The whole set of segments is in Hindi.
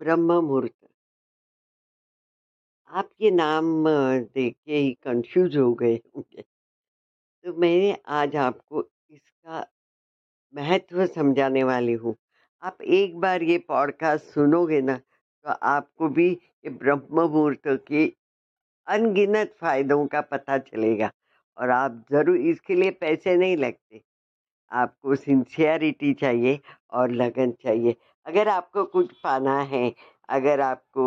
ब्रह्म मुहूर्त। आपके नाम देख के ही कंफ्यूज हो गए होंगे। तो मैं आज आपको इसका महत्व समझाने वाली हूँ। आप एक बार ये पॉडकास्ट सुनोगे ना तो आपको भी ये ब्रह्म मुहूर्त के अनगिनत फायदों का पता चलेगा और आप ज़रूर इसके लिए पैसे नहीं लगते। आपको सिंसियरिटी चाहिए और लगन चाहिए। अगर आपको कुछ पाना है, अगर आपको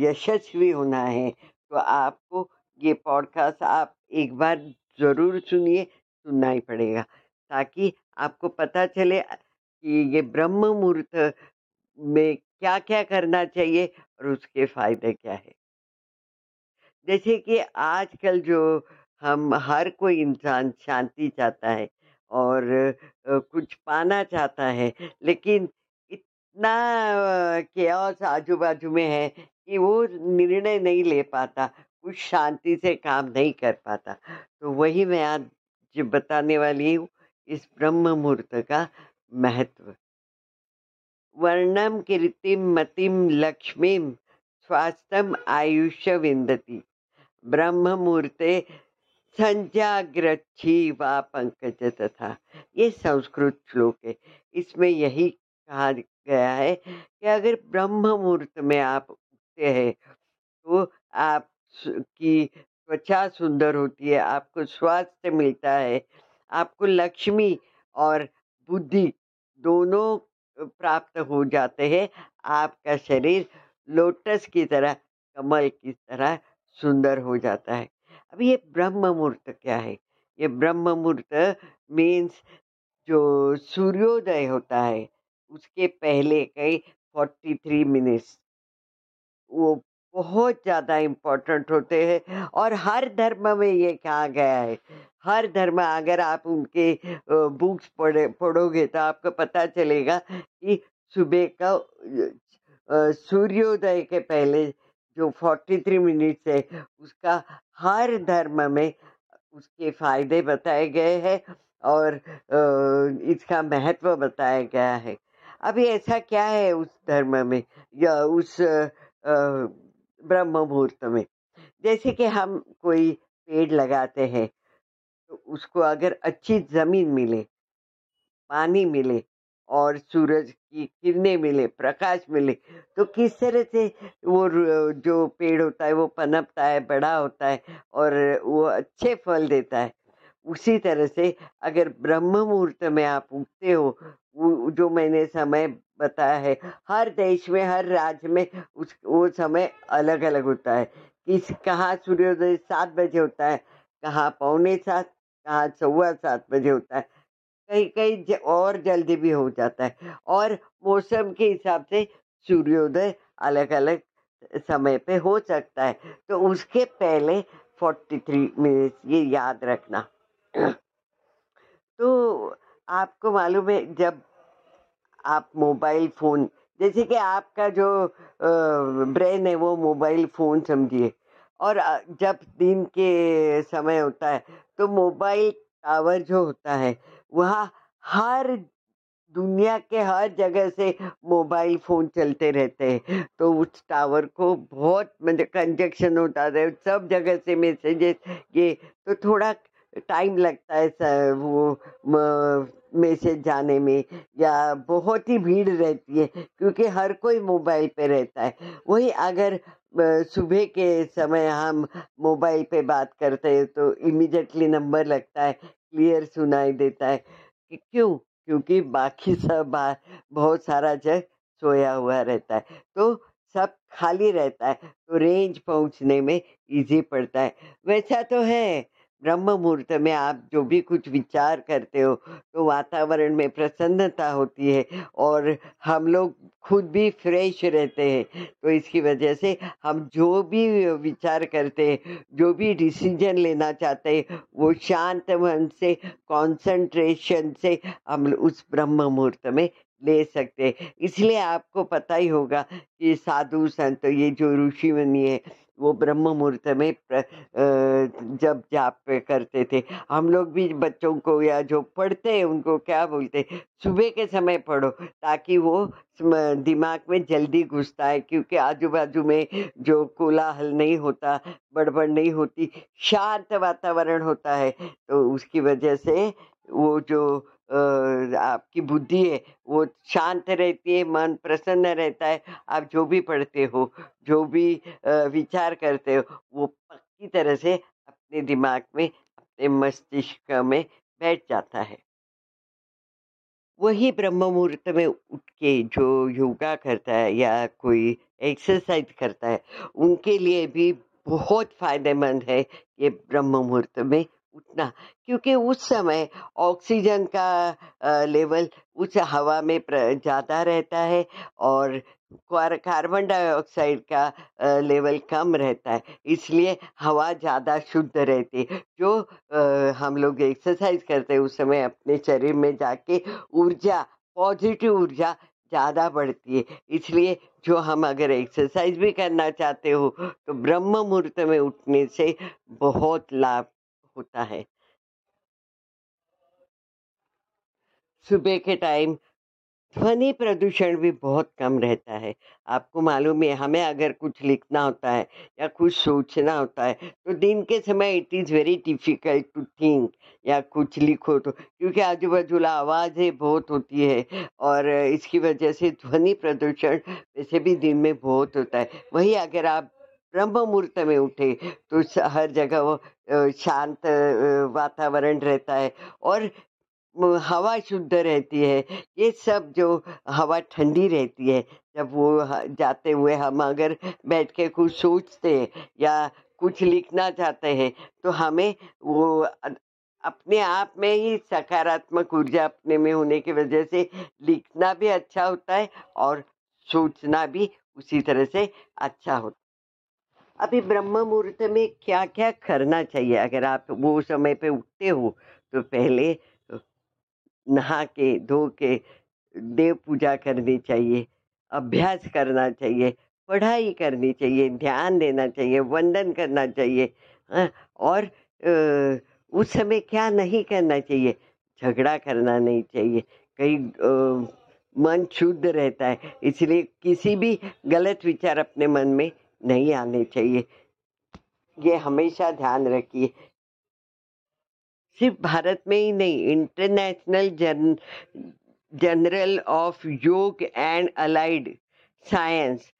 यशस्वी होना है तो आपको ये पॉडकास्ट आप एक बार ज़रूर सुनिए, सुनना ही पड़ेगा। ताकि आपको पता चले कि ये ब्रह्म मुहूर्त में क्या क्या करना चाहिए और उसके फ़ायदे क्या है। जैसे कि आजकल जो हम हर कोई इंसान शांति चाहता है और कुछ पाना चाहता है, लेकिन इतना केओस आजू बाजू में है कि वो निर्णय नहीं ले पाता, कुछ शांति से काम नहीं कर पाता। तो वही मैं आज बताने वाली हूँ इस ब्रह्म मुहूर्त का महत्व। वर्णम कीर्तिम मतिम लक्ष्मीम स्वास्थ्यम आयुष्य विंदती ब्रह्म मुहूर्ते संजाग्रच्छी व पंकज तथा ये संस्कृत श्लोक है। इसमें यही कहा गया है कि अगर ब्रह्म मुहूर्त में आप उठते हैं तो आप की त्वचा सुंदर होती है, आपको स्वास्थ्य मिलता है, आपको लक्ष्मी और बुद्धि दोनों प्राप्त हो जाते हैं, आपका शरीर लोटस की तरह, कमल की तरह सुंदर हो जाता है। अब ये ब्रह्म मुहूर्त क्या है? ये ब्रह्म मुहूर्त मीन्स जो सूर्योदय होता है उसके पहले कई फोर्टी थ्री मिनट्स वो बहुत ज़्यादा इम्पोर्टेंट होते हैं और हर धर्म में ये कहा गया है। हर धर्म अगर आप उनके बुक्स पढ़े, पढ़ोगे तो आपको पता चलेगा कि सुबह का सूर्योदय के पहले जो फोर्टी थ्री मिनट्स है, उसका हर धर्म में उसके फ़ायदे बताए गए हैं और इसका महत्व बताया गया है। अभी ऐसा क्या है उस धर्म में या उस ब्रह्म मुहूर्त में? जैसे कि हम कोई पेड़ लगाते हैं तो उसको अगर अच्छी ज़मीन मिले, पानी मिले और सूरज की किरणें मिले, प्रकाश मिले तो किस तरह से वो जो पेड़ होता है वो पनपता है, बड़ा होता है और वो अच्छे फल देता है? उसी तरह से अगर ब्रह्म मुहूर्त में आप उगते हो जो मैंने समय बताया है, हर देश में, हर राज्य में उस, वो समय अलग अलग होता है। किस, कहाँ सूर्योदय सात बजे होता है, कहाँ पौने सात, कहाँ सवा सात बजे होता है। कहीं कहीं और जल्दी भी हो जाता है। और मौसम के हिसाब से सूर्योदय अलग अलग समय पे हो सकता है। तो उसके पहले फोर्टी थ्री मिनट्स ये याद रखना। तो आपको मालूम है, जब आप मोबाइल फ़ोन, जैसे कि आपका जो ब्रेन है वो मोबाइल फ़ोन समझिए। और जब दिन के समय होता है तो मोबाइल टावर जो होता है, वह हर दुनिया के हर जगह से मोबाइल फ़ोन चलते रहते हैं। तो उस टावर को बहुत मतलब कंजक्शन होता है, सब जगह से मैसेजेस, ये तो थोड़ा टाइम लगता है सर, वो मैसेज जाने में, या बहुत ही भीड़ रहती है, क्योंकि हर कोई मोबाइल पे रहता है। वही अगर सुबह के समय हम मोबाइल पे बात करते हैं तो इमिजिएटली नंबर लगता है क्लियर सुनाई देता है, कि क्यों? क्योंकि बाकी सब बहुत सारा जग सोया हुआ रहता है। तो सब खाली रहता है तो रेंज पहुँचने में इजी पड़ता है। वैसा तो है ब्रह्म मुहूर्त में आप जो भी कुछ विचार करते हो तो वातावरण में प्रसन्नता होती है और हम लोग खुद भी फ्रेश रहते हैं। तो इसकी वजह से हम जो भी विचार करते हैं, जो भी डिसीज़न लेना चाहते हैं, वो शांत मन से कंसंट्रेशन से हम उस ब्रह्म मुहूर्त में ले सकते हैं। इसलिए आपको पता ही होगा कि साधु संत, ये जो ऋषि मुनि है वो ब्रह्म मुहूर्त में जब जाप करते थे। हम लोग भी बच्चों को या जो पढ़ते हैं, उनको क्या बोलते सुबह के समय पढ़ो, ताकि वो दिमाग में जल्दी घुसता है, क्योंकि आजू बाजू में जो कोलाहल नहीं होता, बड़बड़ नहीं होती, शांत वातावरण होता है। तो उसकी वजह से वो जो आपकी बुद्धि है, वो शांत रहती है, मन प्रसन्न रहता है, आप जो भी पढ़ते हो, जो भी विचार करते हो, वो पक्की तरह से अपने दिमाग में, अपने मस्तिष्क में बैठ जाता है। वही ब्रह्म मुहूर्त में उठ के जो योगा करता है या कोई एक्सरसाइज करता है, उनके लिए भी बहुत फ़ायदेमंद है ये ब्रह्म मुहूर्त में उठना, क्योंकि उस समय ऑक्सीजन का लेवल उस हवा में ज़्यादा रहता है और कार्बन डाइऑक्साइड का लेवल कम रहता है, इसलिए हवा ज़्यादा शुद्ध रहती है। जो हम लोग एक्सरसाइज करते हैं, उस समय अपने शरीर में जाके ऊर्जा, पॉजिटिव ऊर्जा ज़्यादा बढ़ती है। इसलिए जो हम अगर एक्सरसाइज भी करना चाहते हो तो ब्रह्म मुहूर्त में उठने से बहुत लाभ होता है। सुबह के टाइम ध्वनि प्रदूषण भी बहुत कम रहता है। आपको मालूम है, हमें अगर कुछ लिखना होता है या कुछ सोचना होता है तो दिन के समय it is very difficult to think या कुछ लिखो तो क्योंकि आजू बाजूला आवाज़ें बहुत होती है और इसकी वजह से ध्वनि प्रदूषण वैसे भी दिन में बहुत होता है। वही अगर आप ब्रह्म मुहूर्त में उठे तो हर जगह वो शांत वातावरण रहता है और हवा शुद्ध रहती है। ये सब जो हवा ठंडी रहती है, जब वो जाते हुए हम अगर बैठ के कुछ सोचते हैं या कुछ लिखना चाहते हैं तो हमें वो अपने आप में ही सकारात्मक ऊर्जा अपने में होने की वजह से लिखना भी अच्छा होता है और सोचना भी उसी तरह से अच्छा होता है। अभी ब्रह्म मुहूर्त में क्या क्या करना चाहिए? अगर आप वो समय पे उठते हो तो पहले नहा के धो के देव पूजा करनी चाहिए अभ्यास करना चाहिए पढ़ाई करनी चाहिए ध्यान देना चाहिए वंदन करना चाहिए हाँ, और उस समय क्या नहीं करना चाहिए? झगड़ा करना नहीं चाहिए। कई मन शुद्ध रहता है इसलिए किसी भी गलत विचार अपने मन में नहीं आने चाहिए। ये हमेशा ध्यान रखिए। सिर्फ़ भारत में ही नहीं international journ journal of yoga and allied science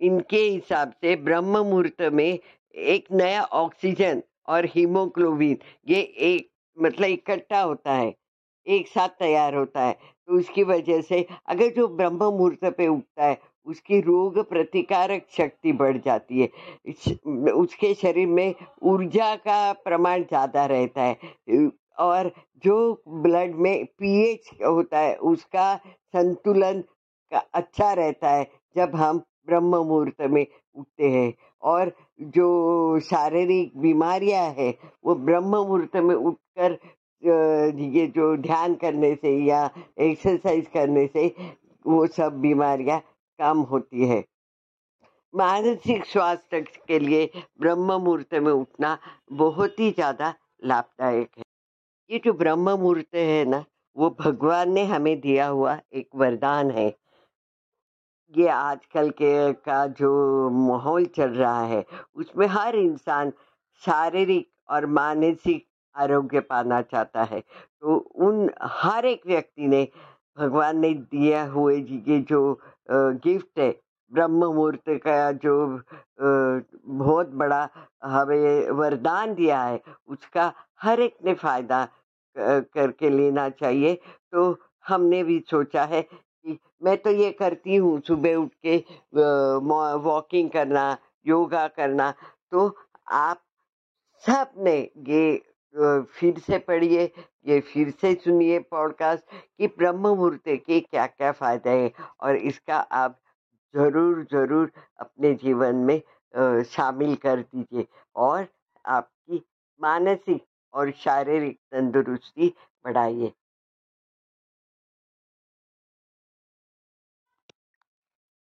इनके हिसाब से ब्रह्म मुहूर्त में एक नया ऑक्सीजन और हीमोग्लोबिन ये एक मतलब इकट्ठा होता है, एक साथ तैयार होता है। तो उसकी वजह से अगर जो ब्रह्म मुहूर्त पे उगता है उसकी रोग प्रतिकारक शक्ति बढ़ जाती है। उसके शरीर में ऊर्जा का प्रमाण ज़्यादा रहता है। और जो ब्लड में पीएच होता है, उसका संतुलन का अच्छा रहता है, जब हम ब्रह्म मुहूर्त में उठते हैं। और जो शारीरिक बीमारियाँ हैं, वो ब्रह्म मुहूर्त में उठकर ये जो ध्यान करने से या एक्सरसाइज करने से वो सब बीमारियाँ कम होती है। मानसिक स्वास्थ्य के लिए ब्रह्म मुहूर्त में उठना बहुत ही ज़्यादा लाभदायक है। ये जो ब्रह्म मुहूर्त है ना, वो भगवान ने हमें दिया हुआ एक वरदान है। ये आजकल के का जो माहौल चल रहा है, उसमें हर इंसान शारीरिक और मानसिक आरोग्य पाना चाहता है। तो उन हर एक व्यक्ति ने भगवान ने दिया हुए ये जो गिफ्ट है। ब्रह्म मुहूर्त का जो बहुत बड़ा हमें वरदान दिया है, उसका हर एक ने फ़ायदा करके लेना चाहिए। तो हमने भी सोचा है कि मैं तो ये करती हूँ, सुबह उठ के वॉकिंग करना, योगा करना। तो आप सबने ये फिर से पढ़िए ये फिर से सुनिए पॉडकास्ट कि ब्रह्म मुहूर्त के क्या क्या फ़ायदे हैं और इसका आप ज़रूर ज़रूर अपने जीवन में शामिल कर दीजिए और आपकी मानसिक और शारीरिक तंदुरुस्ती बढ़ाइए।